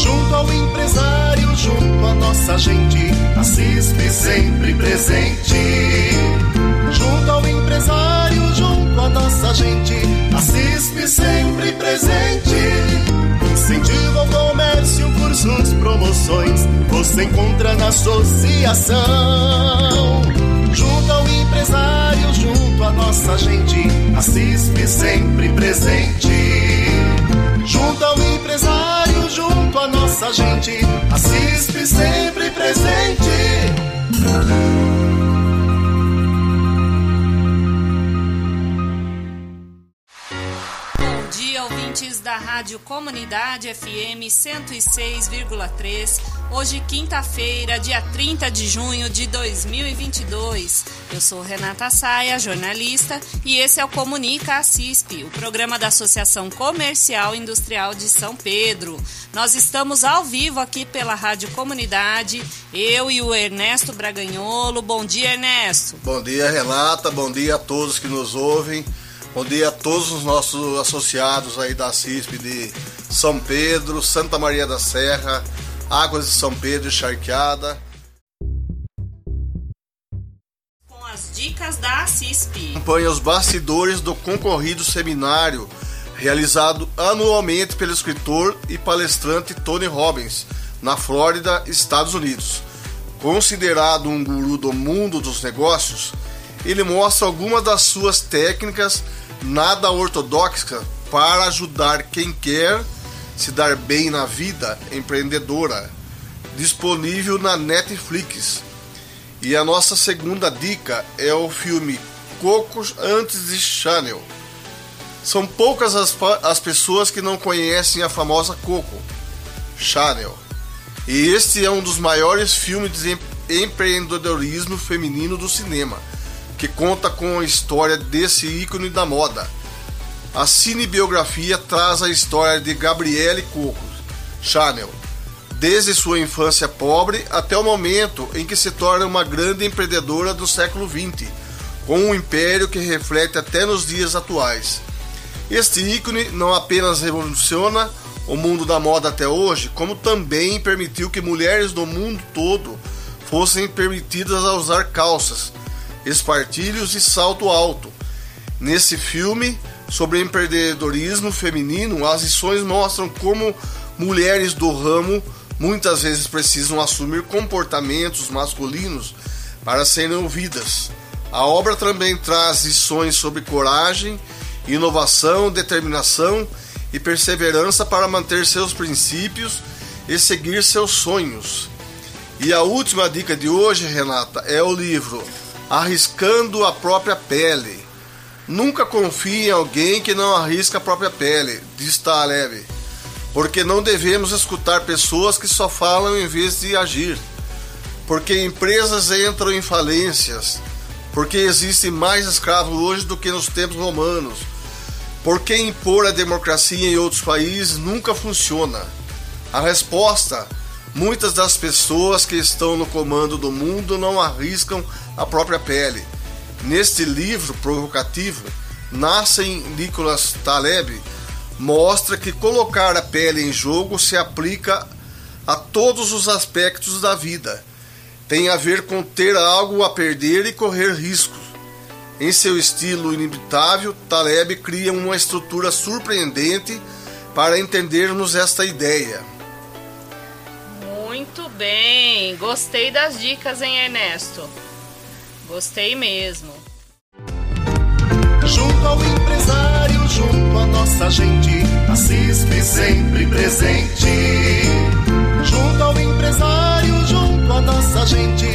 Junto ao empresário, junto à nossa gente, a CISP sempre presente. Junto ao empresário, junto à nossa gente, a CISP sempre presente. Incentivo ao comércio, cursos, promoções, você encontra na associação. Junto ao empresário, junto à nossa gente, a CISP sempre presente. Junto ao empresário, à nossa gente, a CISP sempre presente. ouvintes da Rádio Comunidade FM 106,3. Hoje, quinta-feira, dia 30 de junho de 2022. Eu sou Renata Saia, jornalista, e esse é o Comunica a CISP, o programa da Associação Comercial e Industrial de São Pedro. Nós estamos ao vivo aqui pela Rádio Comunidade, eu e o Ernesto Braganholo. Bom dia, Ernesto. Bom dia, Renata. Bom dia a todos que nos ouvem. Bom dia a todos os nossos associados aí da CISP de São Pedro, Santa Maria da Serra, Águas de São Pedro e Charqueada. Com as dicas da CISP. Acompanha os bastidores do concorrido seminário realizado anualmente pelo escritor e palestrante Tony Robbins, na Flórida, Estados Unidos. Considerado um guru do mundo dos negócios, ele mostra algumas das suas técnicas nada ortodoxa para ajudar quem quer se dar bem na vida empreendedora, disponível na Netflix. E a nossa segunda dica é o filme Cocos antes de Chanel. São poucas as, as pessoas que não conhecem a famosa Coco, Chanel. E este é um dos maiores filmes de empreendedorismo feminino do cinema que conta com a história desse ícone da moda. A cinebiografia traz a história de Gabrielle Coco Chanel, desde sua infância pobre até o momento em que se torna uma grande empreendedora do século XX, com um império que reflete até nos dias atuais. Este ícone não apenas revoluciona o mundo da moda até hoje, como também permitiu que mulheres do mundo todo fossem permitidas a usar calças, espartilhos e salto alto. Nesse filme sobre empreendedorismo feminino, as lições mostram como mulheres do ramo muitas vezes precisam assumir comportamentos masculinos para serem ouvidas. A obra também traz lições sobre coragem, inovação, determinação e perseverança para manter seus princípios e seguir seus sonhos. E a última dica de hoje, Renata, é o livro arriscando a própria pele. Nunca confie em alguém que não arrisca a própria pele, diz Taleb, porque não devemos escutar pessoas que só falam em vez de agir. Porque empresas entram em falências, porque existem mais escravos hoje do que nos tempos romanos. Porque impor a democracia em outros países nunca funciona. A resposta Muitas das pessoas que estão no comando do mundo não arriscam a própria pele. Neste livro provocativo, Nascem Nicholas Taleb mostra que colocar a pele em jogo se aplica a todos os aspectos da vida. Tem a ver com ter algo a perder e correr riscos. Em seu estilo inimitável, Taleb cria uma estrutura surpreendente para entendermos esta ideia. Muito bem, gostei das dicas, hein, Ernesto? Gostei mesmo. Junto ao empresário, junto à nossa gente, a CISP sempre presente. Junto ao empresário, junto à nossa gente,